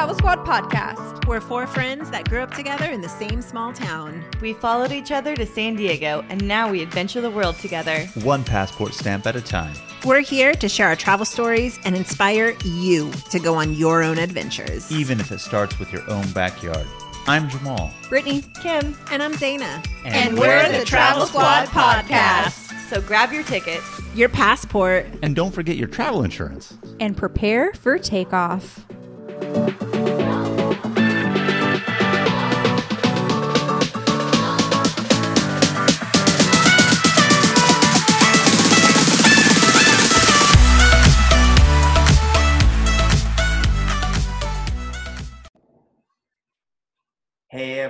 Travel Squad podcast. We're four friends that grew up together in the same small town. We followed each other to San Diego, and now we adventure the world together. One passport stamp at a time. We're here to share our travel stories and inspire you to go on your own adventures. Even if it starts with your own backyard. I'm Jamal. Brittany, Kim, And I'm Zaina. And we're the Travel Squad podcast. So grab your tickets. Your passport. And don't forget your travel insurance. And prepare for takeoff.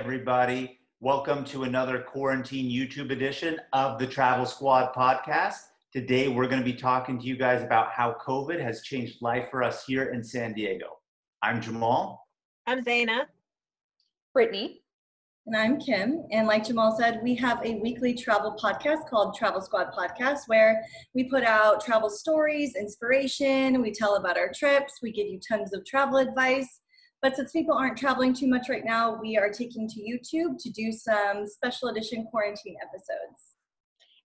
Everybody. Welcome to another quarantine YouTube edition of the Travel Squad podcast. Today, we're going to be talking to you guys about how COVID has changed life for us here in San Diego. I'm Jamal. I'm Zaina. Brittany. And I'm Kim. And like Jamal said, we have a weekly travel podcast called Travel Squad Podcast, where we put out travel stories, inspiration, we tell about our trips, we give you tons of travel advice. But since people aren't traveling too much right now, we are taking to YouTube to do some special edition quarantine episodes.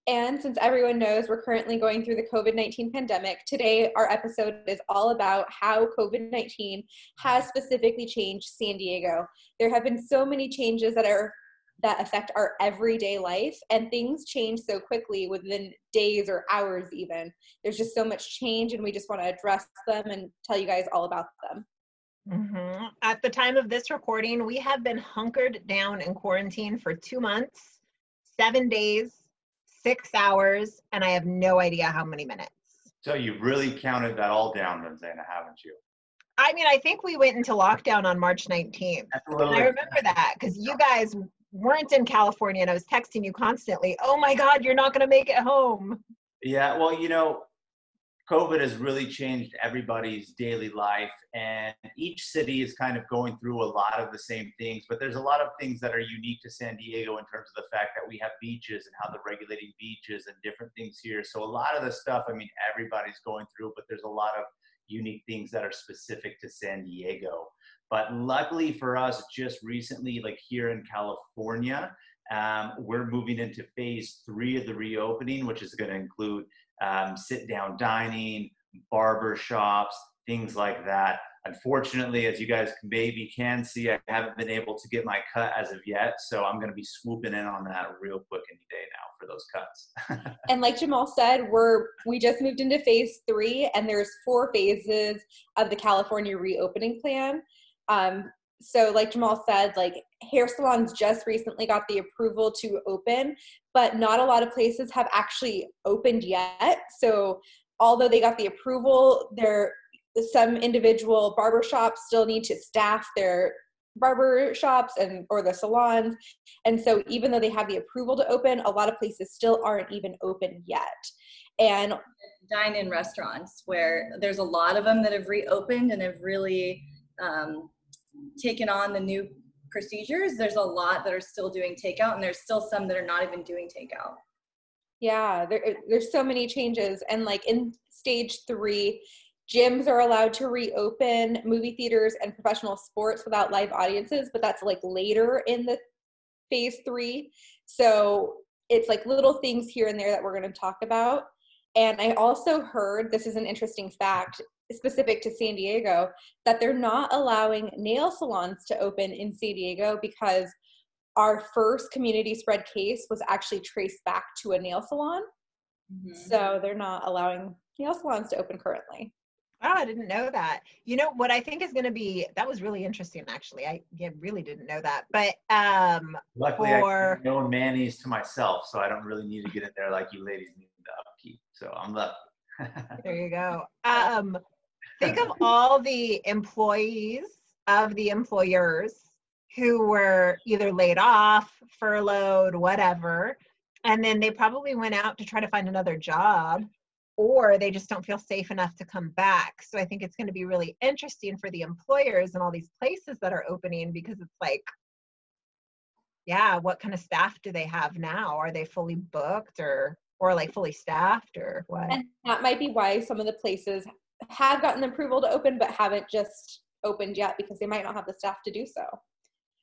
And since everyone knows we're currently going through the COVID 19 pandemic, today our episode is all about how COVID 19 has specifically changed San Diego. There have been so many changes that are that affect our everyday life and things change so quickly within days or hours even there's just so much change and we just want to address them and tell you guys all about them Mm-hmm. At the time of this recording, we have been hunkered down in quarantine for two months, seven days, six hours, and I have no idea how many minutes. So you've really counted that all down, then, Zaina, haven't you? I mean, I think we went into lockdown on March 19th. That's a little I remember that because you guys weren't in California and I was texting you constantly, oh my God, you're not going to make it home. Yeah, well, you know, COVID has really changed everybody's daily life, and each city is kind of going through a lot of the same things. But there's a lot of things that are unique to San Diego in terms of the fact that we have beaches and how they're regulating beaches and different things here. So a lot of the stuff, I mean, everybody's going through, but there's a lot of unique things that are specific to San Diego. But luckily for us, just recently, like here in California, um, we're moving into phase three of the reopening, which is going to include um, sit down dining, barber shops, things like that. Unfortunately, as you guys maybe can see, I haven't been able to get my cut as of yet. So I'm going to be swooping in on that real quick any day now for those cuts. and like Jamal said, we're we just moved into phase three, and there's four phases of the California reopening plan. Um, so like Jamal said, like hair salons just recently got the approval to open, but not a lot of places have actually opened yet. So although they got the approval, there some individual barber shops still need to staff their barber shops and or the salons. And so even though they have the approval to open, a lot of places still aren't even open yet. And dine-in restaurants where there's a lot of them that have reopened and have really um, taken on the new procedures, there's a lot that are still doing takeout, and there's still some that are not even doing takeout. Yeah, there, there's so many changes, and like in stage three, gyms are allowed to reopen, movie theaters and professional sports without live audiences, but that's like later in the phase three. So it's like little things here and there that we're going to talk about. And I also heard this is an interesting fact specific to San Diego that they're not allowing nail salons to open in San Diego because our first community spread case was actually traced back to a nail salon. Mm-hmm. So they're not allowing nail salons to open currently. Oh, I didn't know that. You know what I think is going to be that was really interesting actually. I really didn't know that. But um luckily for... I know Manny's to myself, so I don't really need to get in there like you ladies need the upkeep. So I'm lucky. there you go. Um think of all the employees of the employers who were either laid off, furloughed, whatever, and then they probably went out to try to find another job or they just don't feel safe enough to come back. So I think it's going to be really interesting for the employers and all these places that are opening because it's like yeah, what kind of staff do they have now? Are they fully booked or or like fully staffed or what? And that might be why some of the places have gotten approval to open but haven't just opened yet because they might not have the staff to do so.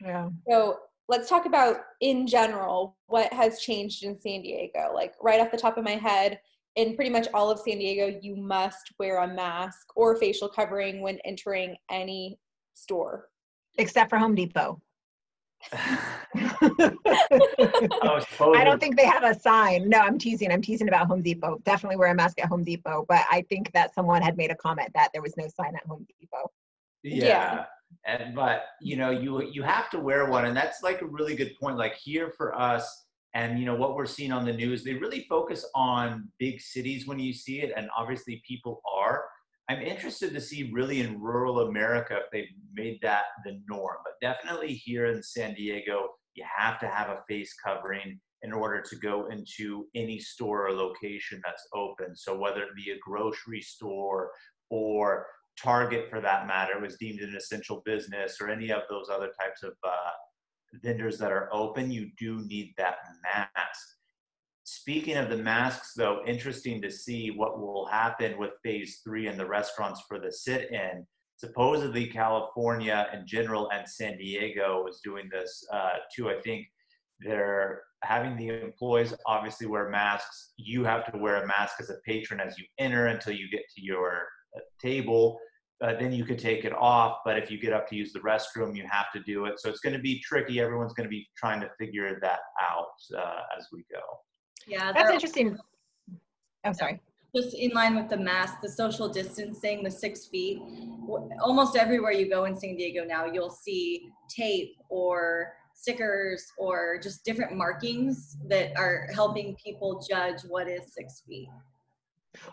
Yeah. So let's talk about in general what has changed in San Diego. Like right off the top of my head, in pretty much all of San Diego, you must wear a mask or facial covering when entering any store. Except for Home Depot. Oh, I don't think they have a sign. No, I'm teasing. I'm teasing about Home Depot. Definitely wear a mask at Home Depot. But I think that someone had made a comment that there was no sign at Home Depot. yeah. Yeah. And but you know, you you have to wear one, and that's like a really good point. Like here for us, and you know what we're seeing on the news, they really focus on big cities when you see it, and obviously people are. I'm interested to see really in rural America if they've made that the norm, but definitely here in San Diego, you have to have a face covering in order to go into any store or location that's open. So whether it be a grocery store or Target, for that matter, was deemed an essential business, or any of those other types of uh, vendors that are open, you do need that mask. Speaking of the masks, though, interesting to see what will happen with phase three and the restaurants for the sit in. Supposedly, California in general and San Diego is doing this uh, too. I think they're having the employees obviously wear masks. You have to wear a mask as a patron as you enter until you get to your uh, table. Uh, then you could take it off. But if you get up to use the restroom, you have to do it. So it's going to be tricky. Everyone's going to be trying to figure that out uh, as we go. Yeah, That's interesting. Oh, I'm sorry. just in line with the mask, the social distancing, the six feet. Almost everywhere you go in San Diego now, you'll see tape or stickers or just different markings that are helping people judge what is six feet.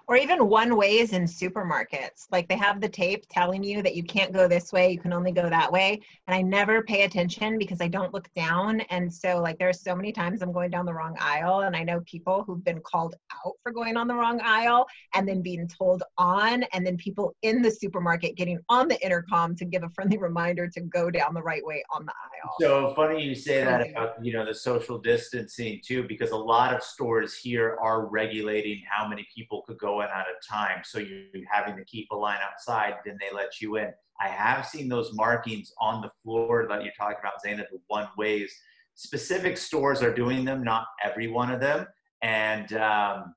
Or even one ways in supermarkets. Like they have the tape telling you that you can't go this way, you can only go that way. And I never pay attention because I don't look down. And so, like, there's so many times I'm going down the wrong aisle. And I know people who've been called out for going on the wrong aisle and then being told on, and then people in the supermarket getting on the intercom to give a friendly reminder to go down the right way on the aisle. So funny you say that about you know the social distancing too, because a lot of stores here are regulating how many people could go in at a time. So you're having to keep a line outside, then they let you in. I have seen those markings on the floor that you're talking about, Zaina, the one ways. Specific stores are doing them, not every one of them. And um,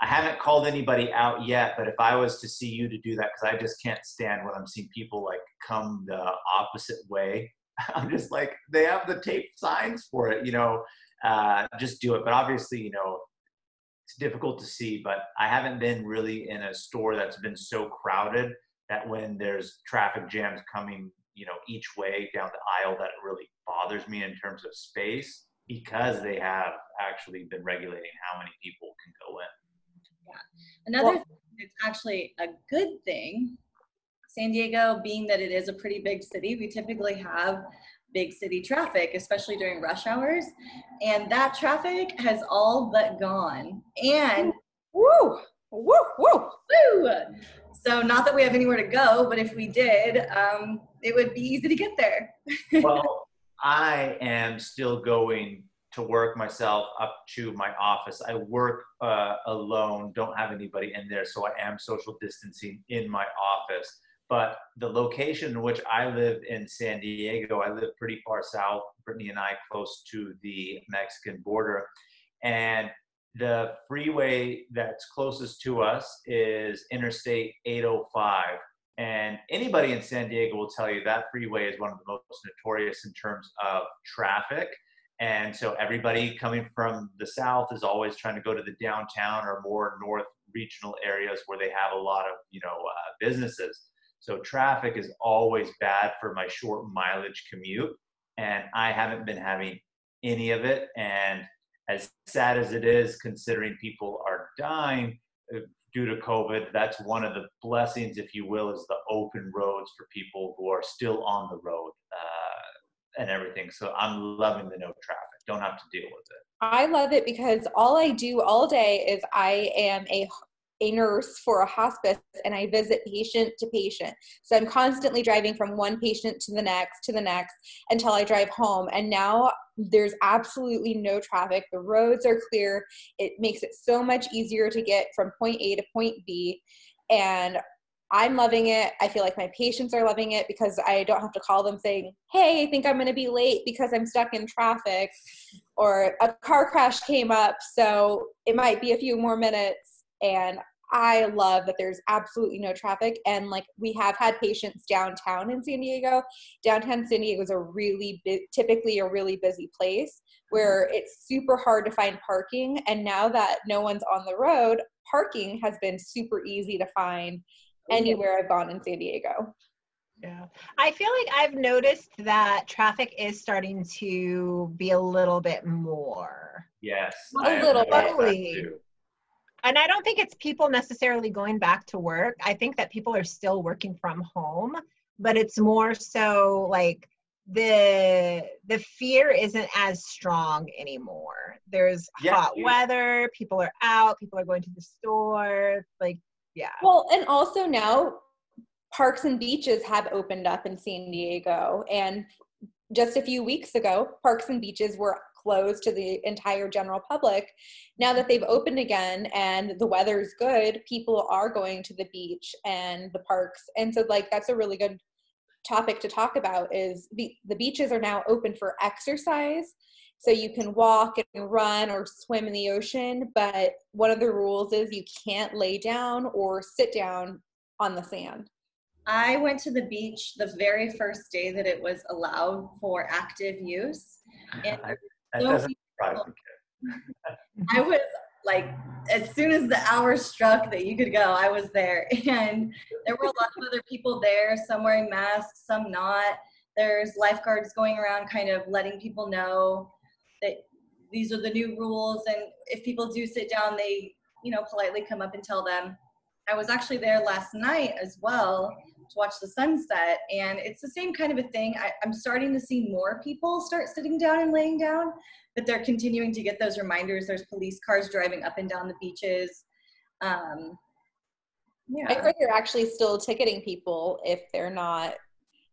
I haven't called anybody out yet, but if I was to see you to do that, because I just can't stand when I'm seeing people like come the opposite way. I'm just like, they have the tape signs for it, you know, uh, just do it. But obviously, you know, it's difficult to see, but I haven't been really in a store that's been so crowded that when there's traffic jams coming, you know, each way down the aisle, that it really bothers me in terms of space because they have actually been regulating how many people can go in. Yeah. Another Well- thing that's actually a good thing, San Diego, being that it is a pretty big city, we typically have big city traffic, especially during rush hours. And that traffic has all but gone. And Woo! Woo! Woo! woo! So not that we have anywhere to go, but if we did, um, it would be easy to get there. well, I am still going to work myself up to my office. I work uh, alone, don't have anybody in there, so I am social distancing in my office. But the location in which I live in San Diego, I live pretty far south, Brittany and I, close to the Mexican border. And the freeway that's closest to us is Interstate 805. And anybody in San Diego will tell you that freeway is one of the most notorious in terms of traffic. And so everybody coming from the south is always trying to go to the downtown or more north regional areas where they have a lot of, you know, uh, businesses. So traffic is always bad for my short mileage commute. And I haven't been having any of it. And as sad as it is, considering people are dying uh, due to COVID, that's one of the blessings, if you will, is the open roads for people who are still on the road uh, and everything. So I'm loving the no traffic. Don't have to deal with it. I love it because all I do all day is I am a a nurse for a hospice and I visit patient to patient. So I'm constantly driving from one patient to the next to the next until I drive home. And now there's absolutely no traffic. The roads are clear. It makes it so much easier to get from point A to point B. And I'm loving it. I feel like my patients are loving it because I don't have to call them saying, Hey, I think I'm going to be late because I'm stuck in traffic or a car crash came up. So it might be a few more minutes. And I love that there's absolutely no traffic. And like we have had patients downtown in San Diego. Downtown San Diego is a really, bu- typically a really busy place where mm-hmm. it's super hard to find parking. And now that no one's on the road, parking has been super easy to find oh, anywhere I've gone in San Diego. Yeah. I feel like I've noticed that traffic is starting to be a little bit more. Yes. A I have little noticed bit. Too. And I don't think it's people necessarily going back to work. I think that people are still working from home, but it's more so like the the fear isn't as strong anymore. There's Yeah, hot you- weather, people are out, people are going to the store, like yeah. Well, and also now parks and beaches have opened up in San Diego. And just a few weeks ago, parks and beaches were closed to the entire general public. Now that they've opened again and the weather's good, people are going to the beach and the parks. And so like that's a really good topic to talk about is the, the beaches are now open for exercise. So you can walk and run or swim in the ocean, but one of the rules is you can't lay down or sit down on the sand. I went to the beach the very first day that it was allowed for active use. And I- That No doesn't surprise me. I was like, as soon as the hour struck that you could go, I was there. And there were a lot of other people there, some wearing masks, some not. There's lifeguards going around kind of letting people know that these are the new rules. And if people do sit down, they, you know, politely come up and tell them. I was actually there last night as well to watch the sunset. And it's the same kind of a thing. I, I'm starting to see more people start sitting down and laying down but they're continuing to get those reminders. There's police cars driving up and down the beaches. Um, I yeah, heard they're actually still ticketing people if they're not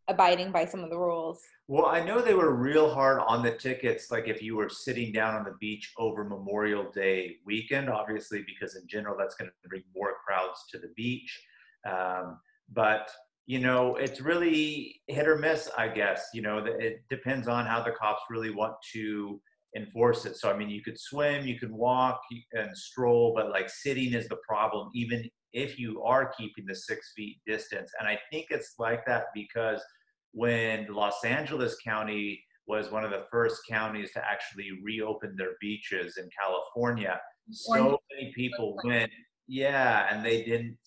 abiding by some of the rules. Well, I know they were real hard on the tickets, like if you were sitting down on the beach over Memorial Day weekend, obviously, because in general that's going to bring more crowds to the beach. Um, but, you know, it's really hit or miss, I guess. You know, it depends on how the cops really want to enforce it. So, I mean, you could swim, you could walk and stroll, but like sitting is the problem, even if you are keeping the six feet distance. And I think it's like that because when Los Angeles County was one of the first counties to actually reopen their beaches in California, so many people went, yeah, and they didn't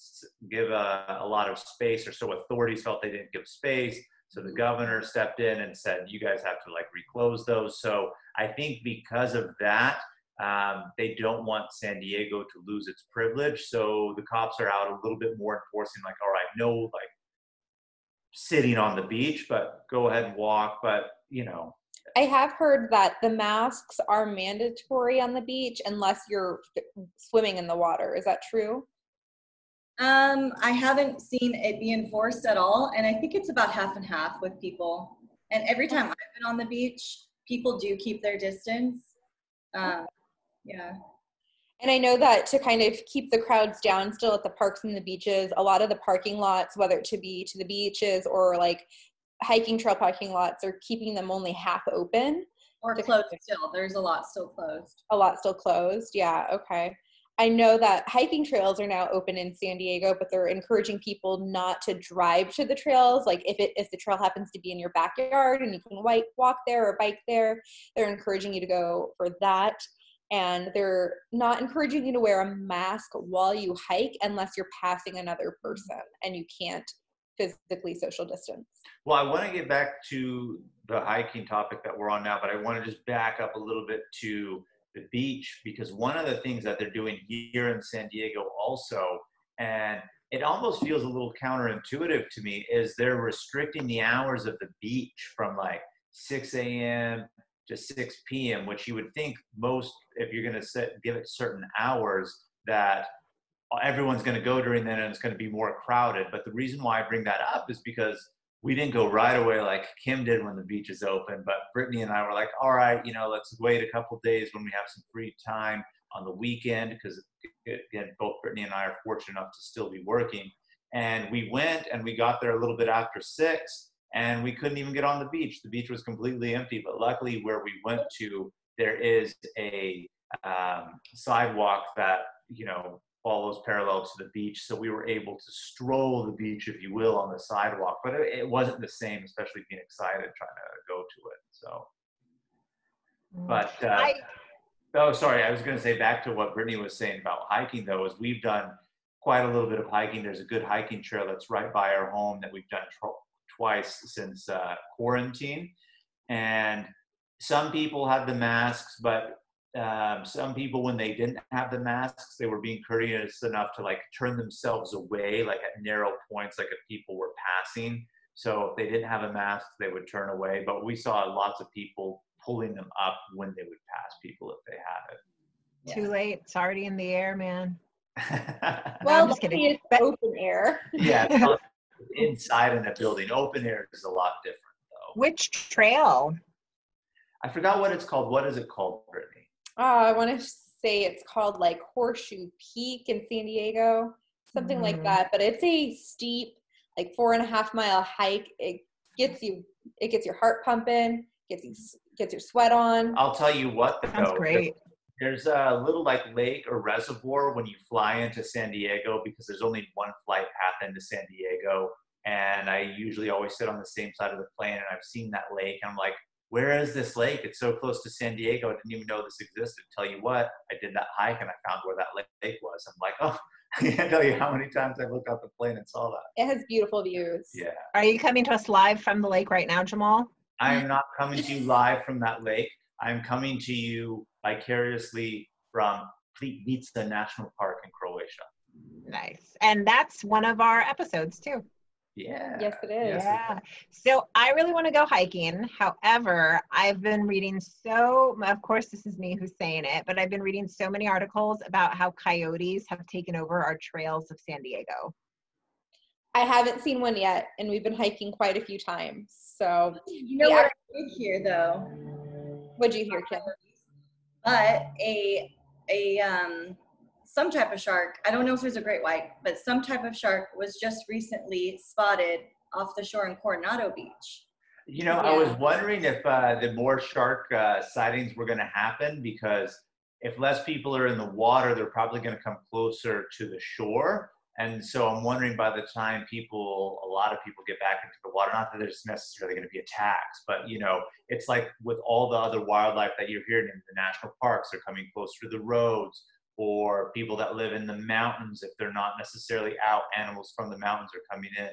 give a, a lot of space, or so authorities felt they didn't give space. So the governor stepped in and said, you guys have to like reclose those. So I think because of that, um, they don't want San Diego to lose its privilege. So the cops are out a little bit more enforcing, like, all right, no, like sitting on the beach, but go ahead and walk. But you know, I have heard that the masks are mandatory on the beach unless you're swimming in the water. Is that true? um, I haven't seen it be enforced at all, and I think it's about half and half with people. And every time I've been on the beach, people do keep their distance. Um, yeah. And I know that to kind of keep the crowds down still at the parks and the beaches, a lot of the parking lots, whether it to be to the beaches or like hiking trail parking lots, are keeping them only half open. Or closed still. There's a lot still closed. A lot still closed. Yeah, okay. I know that hiking trails are now open in San Diego, but they're encouraging people not to drive to the trails. Like if it if the trail happens to be in your backyard and you can white walk there or bike there, they're encouraging you to go for that. And they're not encouraging you to wear a mask while you hike unless you're passing another person and you can't physically social distance. Well, I want to get back to the hiking topic that we're on now, but I want to just back up a little bit to the beach because one of the things that they're doing here in San Diego also, and it almost feels a little counterintuitive to me, is they're restricting the hours of the beach from like 6 a.m. to 6 p.m., which you would think most, if you're going to give it certain hours, that everyone's going to go during then and it's going to be more crowded. But the reason why I bring that up is because we didn't go right away like Kim did when the beach is open. But Brittany and I were like, all right, you know, let's wait a couple days when we have some free time on the weekend because again, both Brittany and I are fortunate enough to still be working. And we went and we got there a little bit after six and we couldn't even get on the beach. The beach was completely empty. But luckily, where we went to, there is a um, sidewalk that, you know, follows parallel to the beach. So we were able to stroll the beach, if you will, on the sidewalk. But it, it wasn't the same, especially being excited trying to go to it. So, but uh, I, oh, sorry, I was going to say back to what Brittany was saying about hiking, though, is we've done quite a little bit of hiking. There's a good hiking trail that's right by our home that we've done twice since uh, quarantine. And some people have the masks, but um, some people, when they didn't have the masks, they were being courteous enough to like turn themselves away, like at narrow points, like if people were passing. So if they didn't have a mask, they would turn away. But we saw lots of people pulling them up when they would pass people if they had it. too late. It's already in the air, man. Well, I'm just kidding. it's But- open air. yeah, inside in a building. Open air is a lot different, though. Which trail? I forgot what it's called. What is it called, Brittany? Oh, I want to say it's called like Horseshoe Peak in San Diego, something like Mm. that. But it's a steep, like four and a half mile hike. It gets you, it gets your heart pumping, gets you, gets your sweat on. I'll tell you what, Sounds though. great. There's a little like lake or reservoir when you fly into San Diego because there's only one flight path into San Diego. And I usually always sit on the same side of the plane and I've seen that lake and I'm like, where is this lake? It's so close to San Diego. I didn't even know this existed. Tell you what, I did that hike and I found where that lake was. I'm like, oh, I can't tell you how many times I looked out the plane and saw that. It has beautiful views. Yeah. Are you coming to us live from the lake right now, Jamal? I am not coming to you live from that lake. I'm coming to you vicariously from Plitvice National Park in Croatia. Nice. And that's one of our episodes too. Yeah. Yes, it is. Yes, Yeah. So I really want to go hiking. However, I've been reading so, of course, this is me who's saying it, but I've been reading so many articles about how coyotes have taken over our trails of San Diego. I haven't seen one yet, and we've been hiking quite a few times. So, You know Yeah. what I did here though? what'd you hear, Kim? But a a um some type of shark. I don't know if it was a great white, but some type of shark was just recently spotted off the shore in Coronado Beach. You know, I was wondering if uh, the more shark uh, sightings were going to happen because if less people are in the water, they're probably going to come closer to the shore. And so I'm wondering by the time people, a lot of people get back into the water, not that there's necessarily going to be attacks, but you know, it's like with all the other wildlife that you're hearing in the national parks, they're coming closer to the roads, or people that live in the mountains, if they're not necessarily out, animals from the mountains are coming in.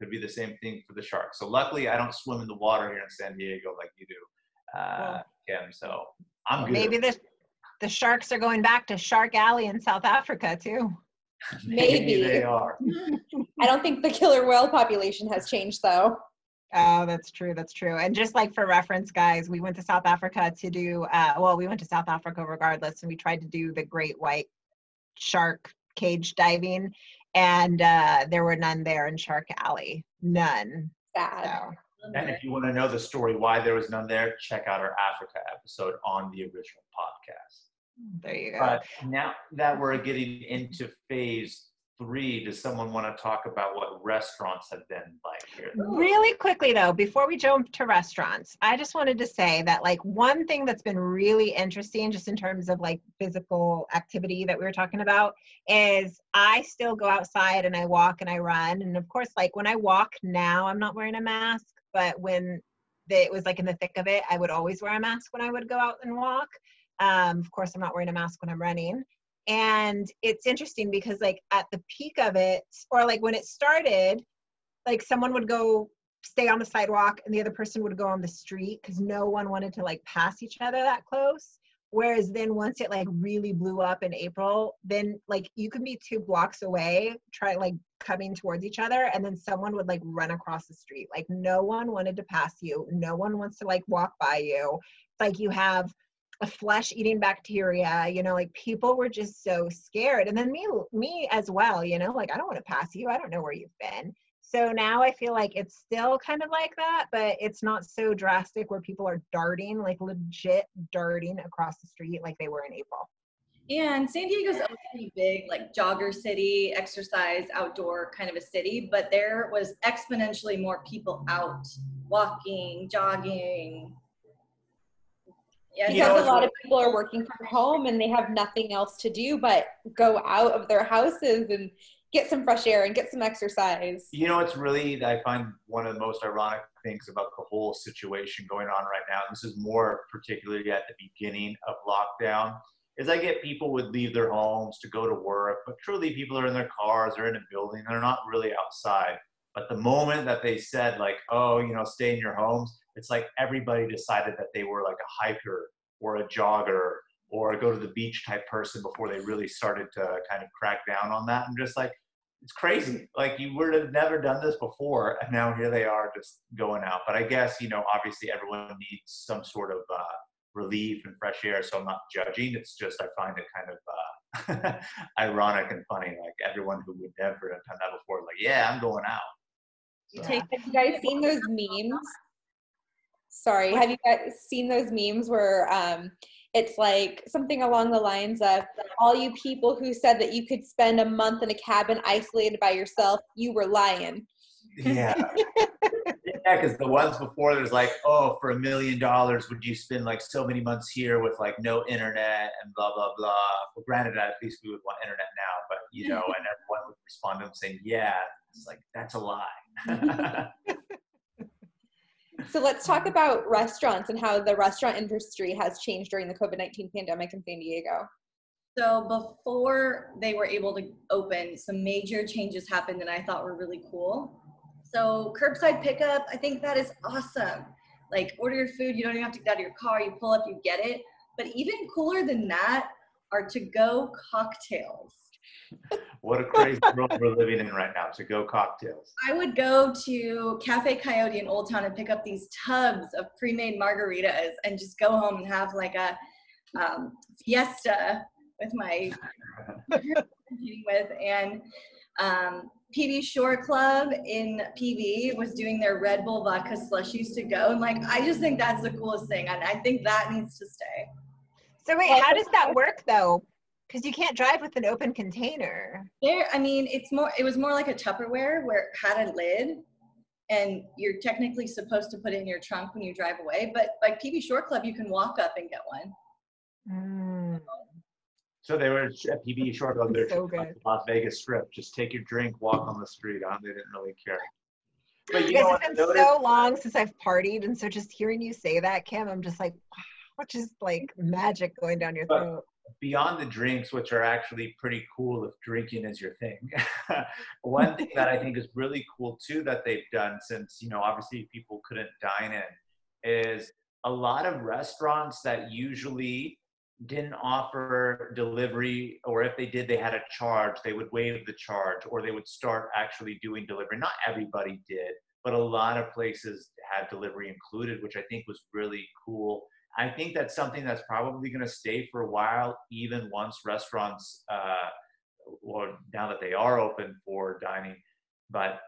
Could be the same thing for the sharks. So luckily, I don't swim in the water here in San Diego like you do, uh, Kim. So I'm good. Maybe the, the sharks are going back to Shark Alley in South Africa too. Maybe. they are. I don't think the killer whale population has changed, though. Oh, that's true. That's true. And just like for reference, guys, we went to South Africa to do, uh, well, we went to South Africa regardless, and we tried to do the great white shark cage diving, and uh, there were none there in Shark Alley. None. Sad. So, And if you want to know the story why there was none there, check out our Africa episode on the original podcast. there you go. But now that we're getting into phase three, does someone want to talk about what restaurants have been like here? Really quickly though, before we jump to restaurants, I just wanted to say that like one thing that's been really interesting just in terms of like physical activity that we were talking about is I still go outside and I walk and I run. And of course, like when I walk now, I'm not wearing a mask, but when the, it was like in the thick of it, I would always wear a mask when I would go out and walk. Um, of course, I'm not wearing a mask when I'm running and it's interesting because like at the peak of it or like when it started like someone would go stay on the sidewalk and the other person would go on the street because no one wanted to like pass each other that close. Whereas then once it like really blew up in april then like you could be two blocks away try like coming towards each other and then someone would like run across the street. Like no one wanted to pass you. No one wants to like walk by you. It's like you have flesh eating bacteria you know like people were just so scared. And then me me as well you know like i don't want to pass you. I don't know where you've been. So now i feel like it's still kind of like that but it's not so drastic where people are darting like legit darting across the street like they were in april. And San Diego's a pretty big, like jogger city, exercise, outdoor kind of a city, but there was exponentially more people out walking, jogging. Yeah, You know, because a lot of people are working from home and they have nothing else to do but go out of their houses and get some fresh air and get some exercise. You know, it's really, I find one of the most ironic things about the whole situation going on right now. This is more particularly at the beginning of lockdown. Is I get people would leave their homes to go to work, but truly people are in their cars, they're in a building, they're not really outside. But the moment that they said, like, oh, you know, stay in your homes, it's like everybody decided that they were like a hiker or a jogger or a go to the beach type person before they really started to kind of crack down on that. I'm just like, it's crazy. Like you would have never done this before, and now here they are just going out. But I guess you know, obviously, everyone needs some sort of uh, relief and fresh air. So I'm not judging. It's just I find it kind of uh, ironic and funny. Like everyone who would never have done that before, like, yeah, I'm going out. You So- take Have you guys seen those memes? Sorry, have you guys seen those memes where um, it's like something along the lines of all you people who said that you could spend a month in a cabin isolated by yourself, you were lying. Yeah. yeah, because the ones before there's like, oh, for a million dollars, would you spend like so many months here with like no internet and blah blah blah. Well, granted, at least we would want internet now, but you know, and everyone would respond to them saying, yeah. It's like that's a lie. So let's talk about restaurants and how the restaurant industry has changed during the COVID 19 pandemic in San Diego. So before they were able to open, some major changes happened that I thought were really cool. So curbside pickup, I think that is awesome. Like order your food, you don't even have to get out of your car, you pull up, you get it. But even cooler than that are to go cocktails. What a crazy world we're living in right now. To go cocktails. I would go to Cafe Coyote in Old Town and pick up these tubs of pre-made margaritas and just go home and have like a um, fiesta with my competing with and um, PB Shore Club in PB was doing their Red Bull vodka slushies to go and like I just think that's the coolest thing and I think that needs to stay. So wait, how does that work though? Because you can't drive with an open container. There, I mean, it's more. It was more like a Tupperware where it had a lid, and you're technically supposed to put it in your trunk when you drive away. But like PB Shore Club, you can walk up and get one. Mm. So they were at PB Shore Club. They're So good. the Las Vegas Strip. Just take your drink, walk on the street. Huh? They didn't really care. But you Because know it's what? Been so long since I've partied, and so just hearing you say that, Kim, I'm just like, wow, which is like magic going down your But- throat. Beyond the drinks, which are actually pretty cool if drinking is your thing. One thing that I think is really cool too that they've done since, you know, obviously people couldn't dine in is a lot of restaurants that usually didn't offer delivery or if they did they had a charge. They would waive the charge or they would start actually doing delivery. Not everybody did but a lot of places had delivery included which i think was really cool I think that's something that's probably going to stay for a while, even once restaurants, uh, now that they are open for dining. But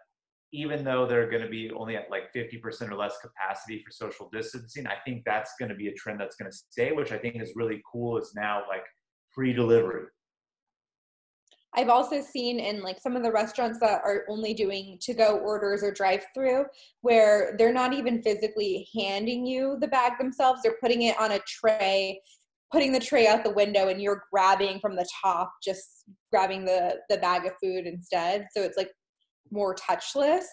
even though they're going to be only at like 50% or less capacity for social distancing, I think that's going to be a trend that's going to stay, which I think is really cool. Is now like free delivery. I've also seen in like some of the restaurants that are only doing to go orders or drive through where they're not even physically handing you the bag themselves. They're putting it on a tray, putting the tray out the window and you're grabbing from the top, just grabbing the the bag of food instead. So it's like more touchless.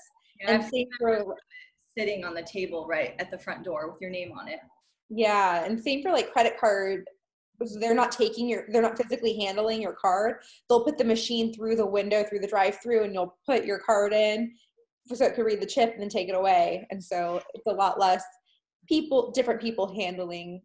And I've same for sitting on the table right at the front door with your name on it. yeah, and same for like credit card they're not taking your they're not physically handling your card they'll put the machine through the window through the drive through and you'll put your card in so it can read the chip and then take it away and so it's a lot less people different people handling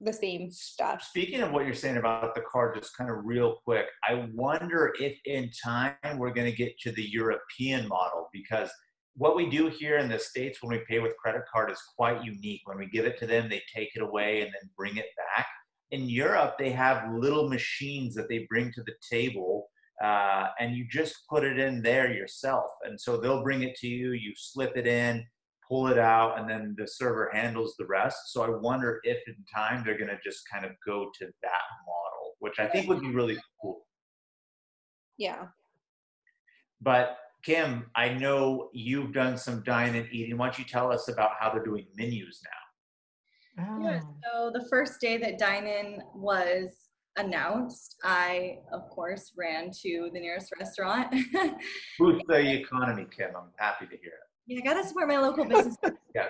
the same stuff Speaking of what you're saying about the card, just kind of real quick, I wonder if in time we're going to get to the European model because what we do here in the States when we pay with credit card is quite unique. When we give it to them, they take it away and then bring it back. In Europe, they have little machines that they bring to the table. Uh, and you just put it in there yourself. And so they'll bring it to you, you slip it in, pull it out, and then the server handles the rest. So I wonder if in time they're going to just kind of go to that model. which I think would be really cool. Yeah. But Kim, I know you've done some dine and eating. Why don't you tell us about how they're doing menus now? Yeah, Oh. so the first day that Dine In was announced, I, of course, ran to the nearest restaurant. Boost the economy, Kim. I'm happy to hear it. yeah, I gotta support my local business. Yeah.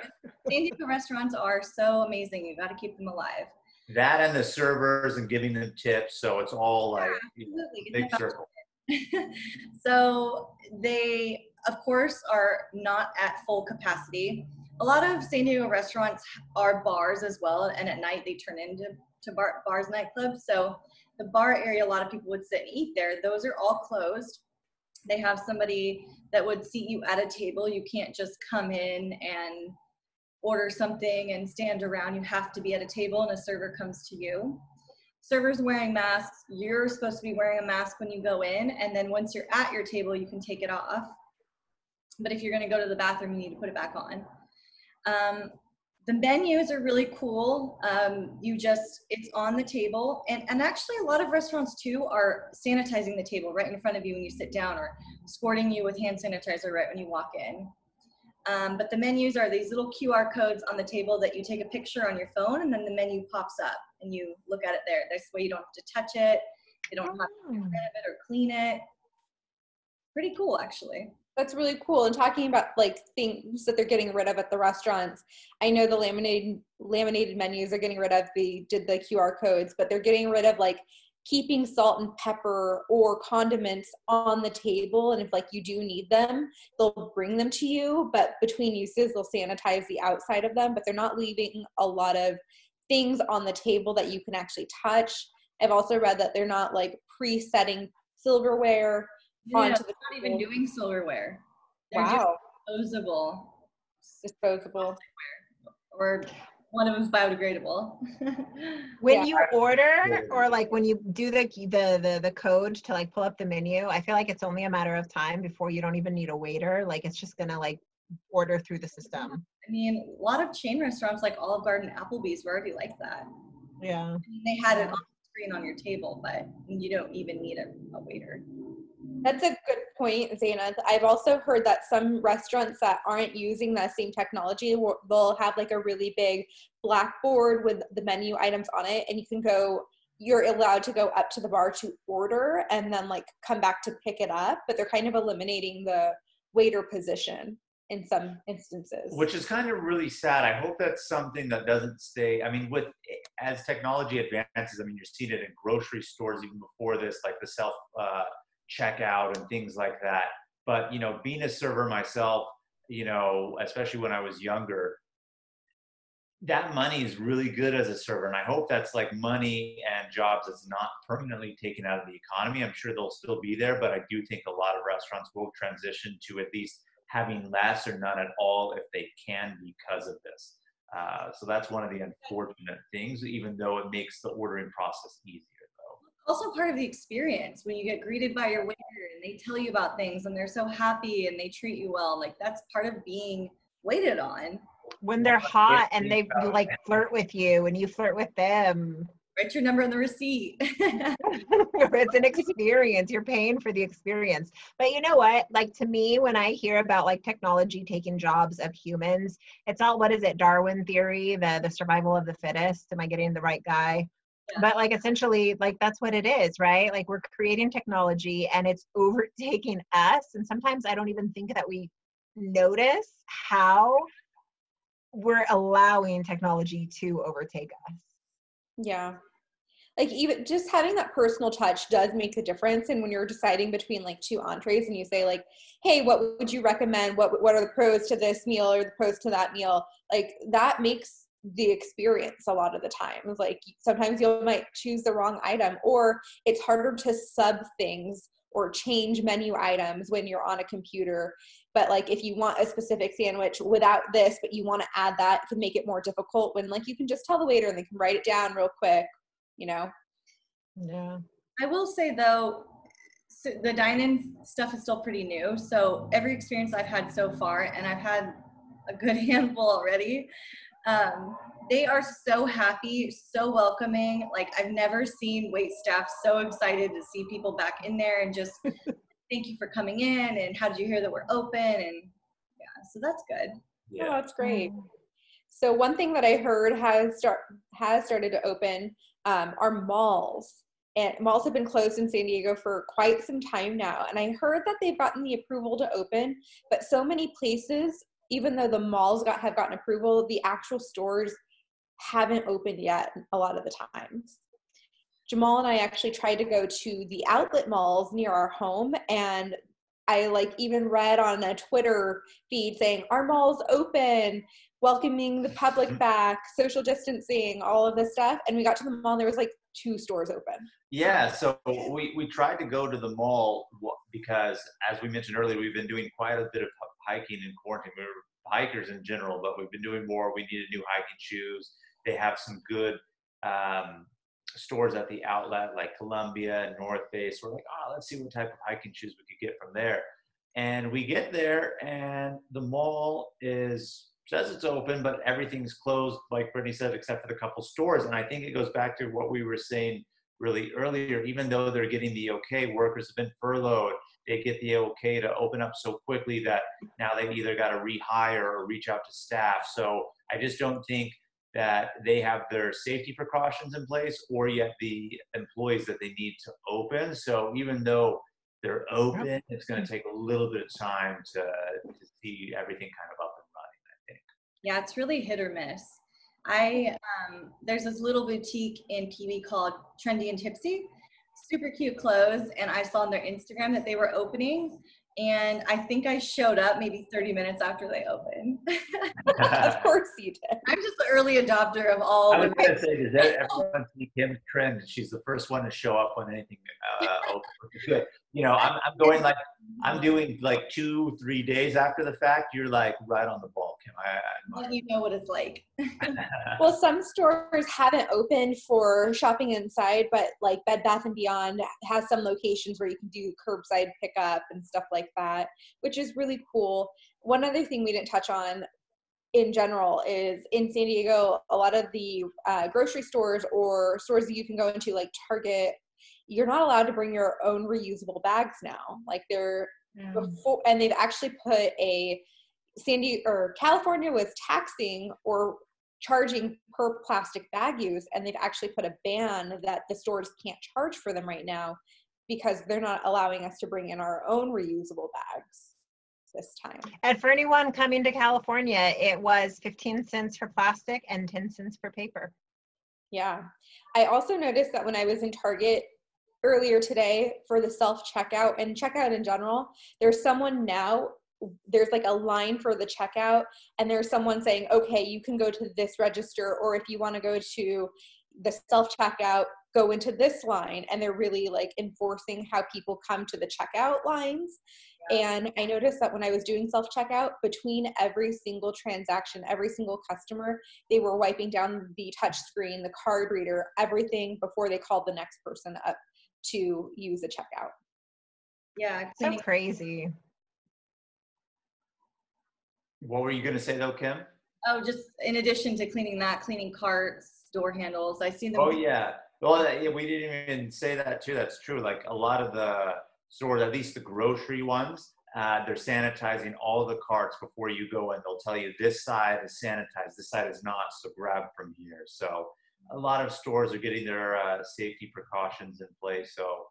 San Diego restaurants are so amazing. You gotta keep them alive. That and the servers and giving them tips, so it's all like you know, big circle. so they, of course, are not at full capacity. A lot of San Diego restaurants are bars as well, and at night they turn into to bar, bars, nightclubs. So the bar area, a lot of people would sit and eat there. Those are all closed. They have somebody that would seat you at a table. You can't just come in and order something and stand around. You have to be at a table, and a server comes to you servers wearing masks you're supposed to be wearing a mask when you go in and then once you're at your table you can take it off but if you're going to go to the bathroom you need to put it back on um, the menus are really cool um, you just it's on the table and, and actually a lot of restaurants too are sanitizing the table right in front of you when you sit down or squirting you with hand sanitizer right when you walk in um, but the menus are these little QR codes on the table that you take a picture on your phone and then the menu pops up and you look at it there. This way you don't have to touch it. You don't have to get rid of it or clean it. Pretty cool actually. That's really cool. And talking about like things that they're getting rid of at the restaurants, I know the laminated laminated menus are getting rid of the did the QR codes, but they're getting rid of like keeping salt and pepper or condiments on the table. And if like you do need them, they'll bring them to you. But between uses, they'll sanitize the outside of them. But they're not leaving a lot of things on the table that you can actually touch. I've also read that they're not like pre-setting silverware Yeah, onto they're the not even doing silverware. They're just Wow, disposable disposable. or one of them is biodegradable. When Yeah. you order or like when you do the, the the the code to like pull up the menu, I feel like it's only a matter of time before you don't even need a waiter. Like it's just gonna like order through the system. I mean, a lot of chain restaurants like Olive Garden, Applebee's were already like that. Yeah. I mean, they had it on the screen on your table, but you don't even need a, a waiter. That's a good point, Zaina. I've also heard that some restaurants that aren't using that same technology will they'll have like a really big blackboard with the menu items on it, and you can go. You're allowed to go up to the bar to order and then like come back to pick it up, but they're kind of eliminating the waiter position in some instances. which is kind of really sad. I hope that's something that doesn't stay. I mean, with as technology advances, I mean, you're seeing it in grocery stores even before this, like the self uh, checkout and things like that. But you know, being a server myself, you know, especially when I was younger, that money is really good as a server, and I hope that's like money and jobs that's not permanently taken out of the economy. I'm sure they'll still be there, but I do think a lot of restaurants will transition to at least having less or none at all if they can because of this. Uh, so that's one of the unfortunate things, even though it makes the ordering process easier. Also, part of the experience when you get greeted by your waiter and they tell you about things and they're so happy and they treat you well. Like that's part of being waited on. When they're hot and they like flirt with you and you flirt with them. Write your number on the receipt. it's an experience. You're paying for the experience. But you know what? Like to me, when I hear about like technology taking jobs of humans, it's all what is it? Darwin theory, the the survival of the fittest. Am I getting the right guy? Yeah. But like essentially, like that's what it is, right? Like we're creating technology and it's overtaking us. And sometimes I don't even think that we notice how we're allowing technology to overtake us. Yeah. Like even just having that personal touch does make a difference. And when you're deciding between like two entrees and you say like, hey, what would you recommend? What what are the pros to this meal or the pros to that meal? Like that makes the experience a lot of the times. Like sometimes you might choose the wrong item or it's harder to sub things or change menu items when you're on a computer. But like if you want a specific sandwich without this, but you want to add that, it can make it more difficult when like you can just tell the waiter and they can write it down real quick, you know? Yeah. I will say though, so the dine-in stuff is still pretty new. So every experience I've had so far, and I've had a good handful already, um, they are so happy, so welcoming. Like I've never seen wait staff so excited to see people back in there and just thank you for coming in and how did you hear that we're open and yeah, so that's good. Oh, that's great. So one thing that I heard has start has started to open um, are malls. And malls have been closed in San Diego for quite some time now. And I heard that they've gotten the approval to open, but so many places, even though the malls got have gotten approval, the actual stores haven't opened yet a lot of the times. Jamal and I actually tried to go to the outlet malls near our home and I like even read on a Twitter feed saying our mall's open, welcoming the public back, social distancing, all of this stuff. And we got to the mall and there was like two stores open. Yeah, so we, we tried to go to the mall because, as we mentioned earlier, we've been doing quite a bit of hiking in quarantine. We are hikers in general, but we've been doing more. We needed new hiking shoes. They have some good um, stores at the outlet like Columbia North Face. We're like, oh, let's see what type of hiking shoes we could get from there. And we get there, and the mall is says it's open, but everything's closed, like Brittany said, except for the couple stores. And I think it goes back to what we were saying really earlier. Even though they're getting the okay, workers have been furloughed. They get the okay to open up so quickly that now they've either got to rehire or reach out to staff. So I just don't think that they have their safety precautions in place or yet the employees that they need to open. So even though they're open, it's going to take a little bit of time to, to see everything kind of up and running, I think. Yeah, it's really hit or miss. I um, there's this little boutique in PB called Trendy and Tipsy, super cute clothes, and I saw on their Instagram that they were opening, and I think I showed up maybe 30 minutes after they opened. of course you did. I'm just the early adopter of all. I was going to say, does that everyone see Kim's trend? She's the first one to show up when anything uh, opens. Good. You know, I'm, I'm going like I'm doing like two, three days after the fact. You're like right on the ball, Kim. I, I you know what it's like. well, some stores haven't opened for shopping inside, but like Bed Bath and Beyond has some locations where you can do curbside pickup and stuff like that, which is really cool. One other thing we didn't touch on in general is in San Diego, a lot of the uh, grocery stores or stores that you can go into, like Target, you're not allowed to bring your own reusable bags now. Like they're mm. before, and they've actually put a Sandy or California was taxing or charging per plastic bag use, and they've actually put a ban that the stores can't charge for them right now because they're not allowing us to bring in our own reusable bags this time. And for anyone coming to California, it was 15 cents for plastic and 10 cents for paper. Yeah. I also noticed that when I was in Target earlier today for the self checkout and checkout in general, there's someone now there's like a line for the checkout and there's someone saying okay you can go to this register or if you want to go to the self checkout go into this line. And they're really like enforcing how people come to the checkout lines. And I noticed that when I was doing self checkout, between every single transaction, every single customer, they were wiping down the touch screen, the card reader, everything before they called the next person up to use a checkout. Yeah, it's so crazy. What were you going to say though, Kim? Oh, just in addition to cleaning that, cleaning carts, door handles. I see them. Oh yeah. Well, yeah, we didn't even say that too. That's true. Like a lot of the stores, at least the grocery ones, uh, they're sanitizing all the carts before you go in. They'll tell you this side is sanitized, this side is not, so grab from here. So a lot of stores are getting their uh, safety precautions in place. So,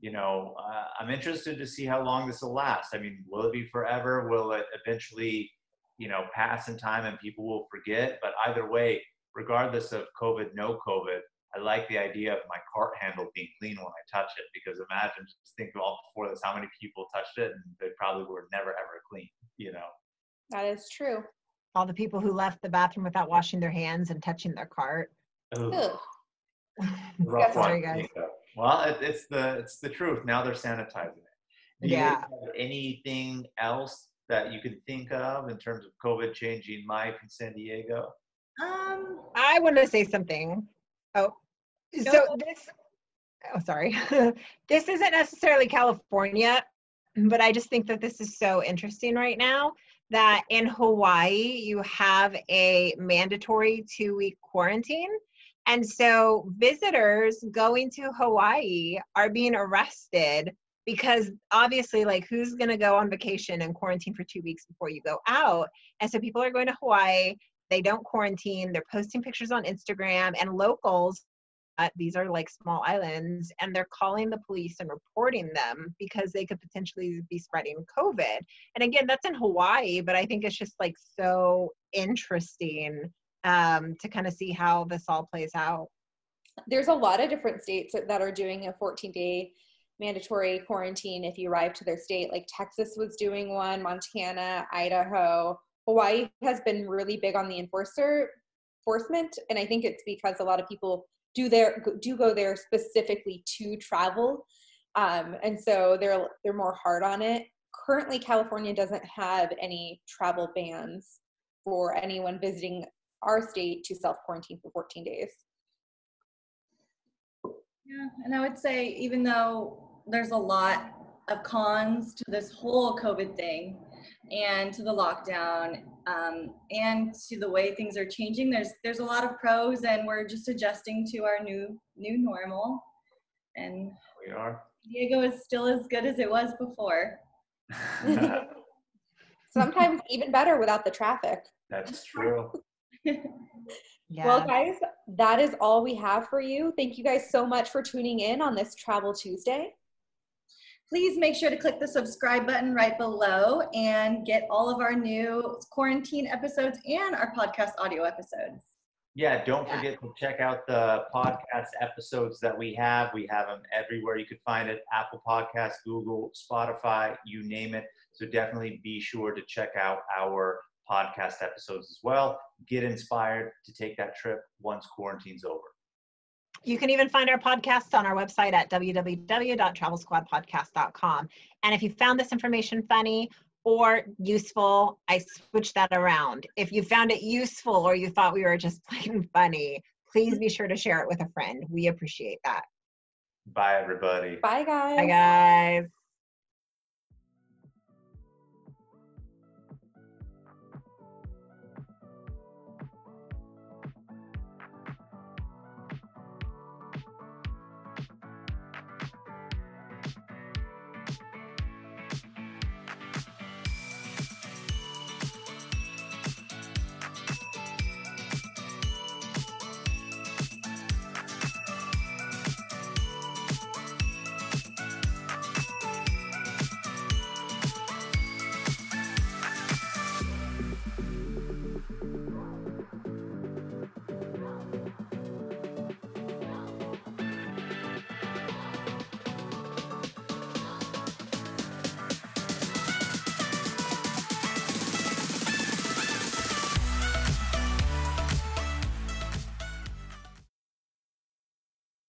you know, uh, I'm interested to see how long this will last. I mean, will it be forever? Will it eventually, you know, pass in time and people will forget? But either way, regardless of COVID, no COVID, I like the idea of my cart handle being clean when I touch it because imagine just think of all before this how many people touched it and they probably were never ever clean, you know. That is true. All the people who left the bathroom without washing their hands and touching their cart. Rough one. Guys. Well, it, it's the it's the truth. Now they're sanitizing it. Do yeah. anything else that you can think of in terms of COVID changing life in San Diego? Um, I want to say something. Oh, so this, oh, sorry. this isn't necessarily California, but I just think that this is so interesting right now that in Hawaii, you have a mandatory two week quarantine. And so visitors going to Hawaii are being arrested because obviously, like, who's going to go on vacation and quarantine for two weeks before you go out? And so people are going to Hawaii. They don't quarantine. They're posting pictures on Instagram, and locals uh, these are like small islands and they're calling the police and reporting them because they could potentially be spreading covid and again that's in hawaii but i think it's just like so interesting um, to kind of see how this all plays out. There's a lot of different states that are doing a 14 day mandatory quarantine if you arrive to their state. Like texas was doing one montana idaho. Hawaii has been really big on the enforcer enforcement and i think it's because a lot of people do their do go there specifically to travel. Um, and so they're they're more hard on it. Currently california doesn't have any travel bans for anyone visiting our state to self quarantine for 14 days. Yeah and i would say even though there's a lot of cons to this whole covid thing and to the lockdown um, and to the way things are changing there's there's a lot of pros and we're just adjusting to our new new normal. And we are. Diego is still as good as it was before. Sometimes even better without the traffic. That's true yeah. well guys that is all we have for you thank you guys so much for tuning in on this travel tuesday please make sure to click the subscribe button right below and get all of our new quarantine episodes and our podcast audio episodes. Yeah, don't forget to check out the podcast episodes that we have. We have them everywhere you could find it Apple Podcasts, Google, Spotify, you name it. So definitely be sure to check out our podcast episodes as well. Get inspired to take that trip once quarantine's over. You can even find our podcast on our website at www.travelsquadpodcast.com. And if you found this information funny or useful, I switched that around. If you found it useful or you thought we were just plain funny, please be sure to share it with a friend. We appreciate that. Bye, everybody. Bye, guys. Bye, guys.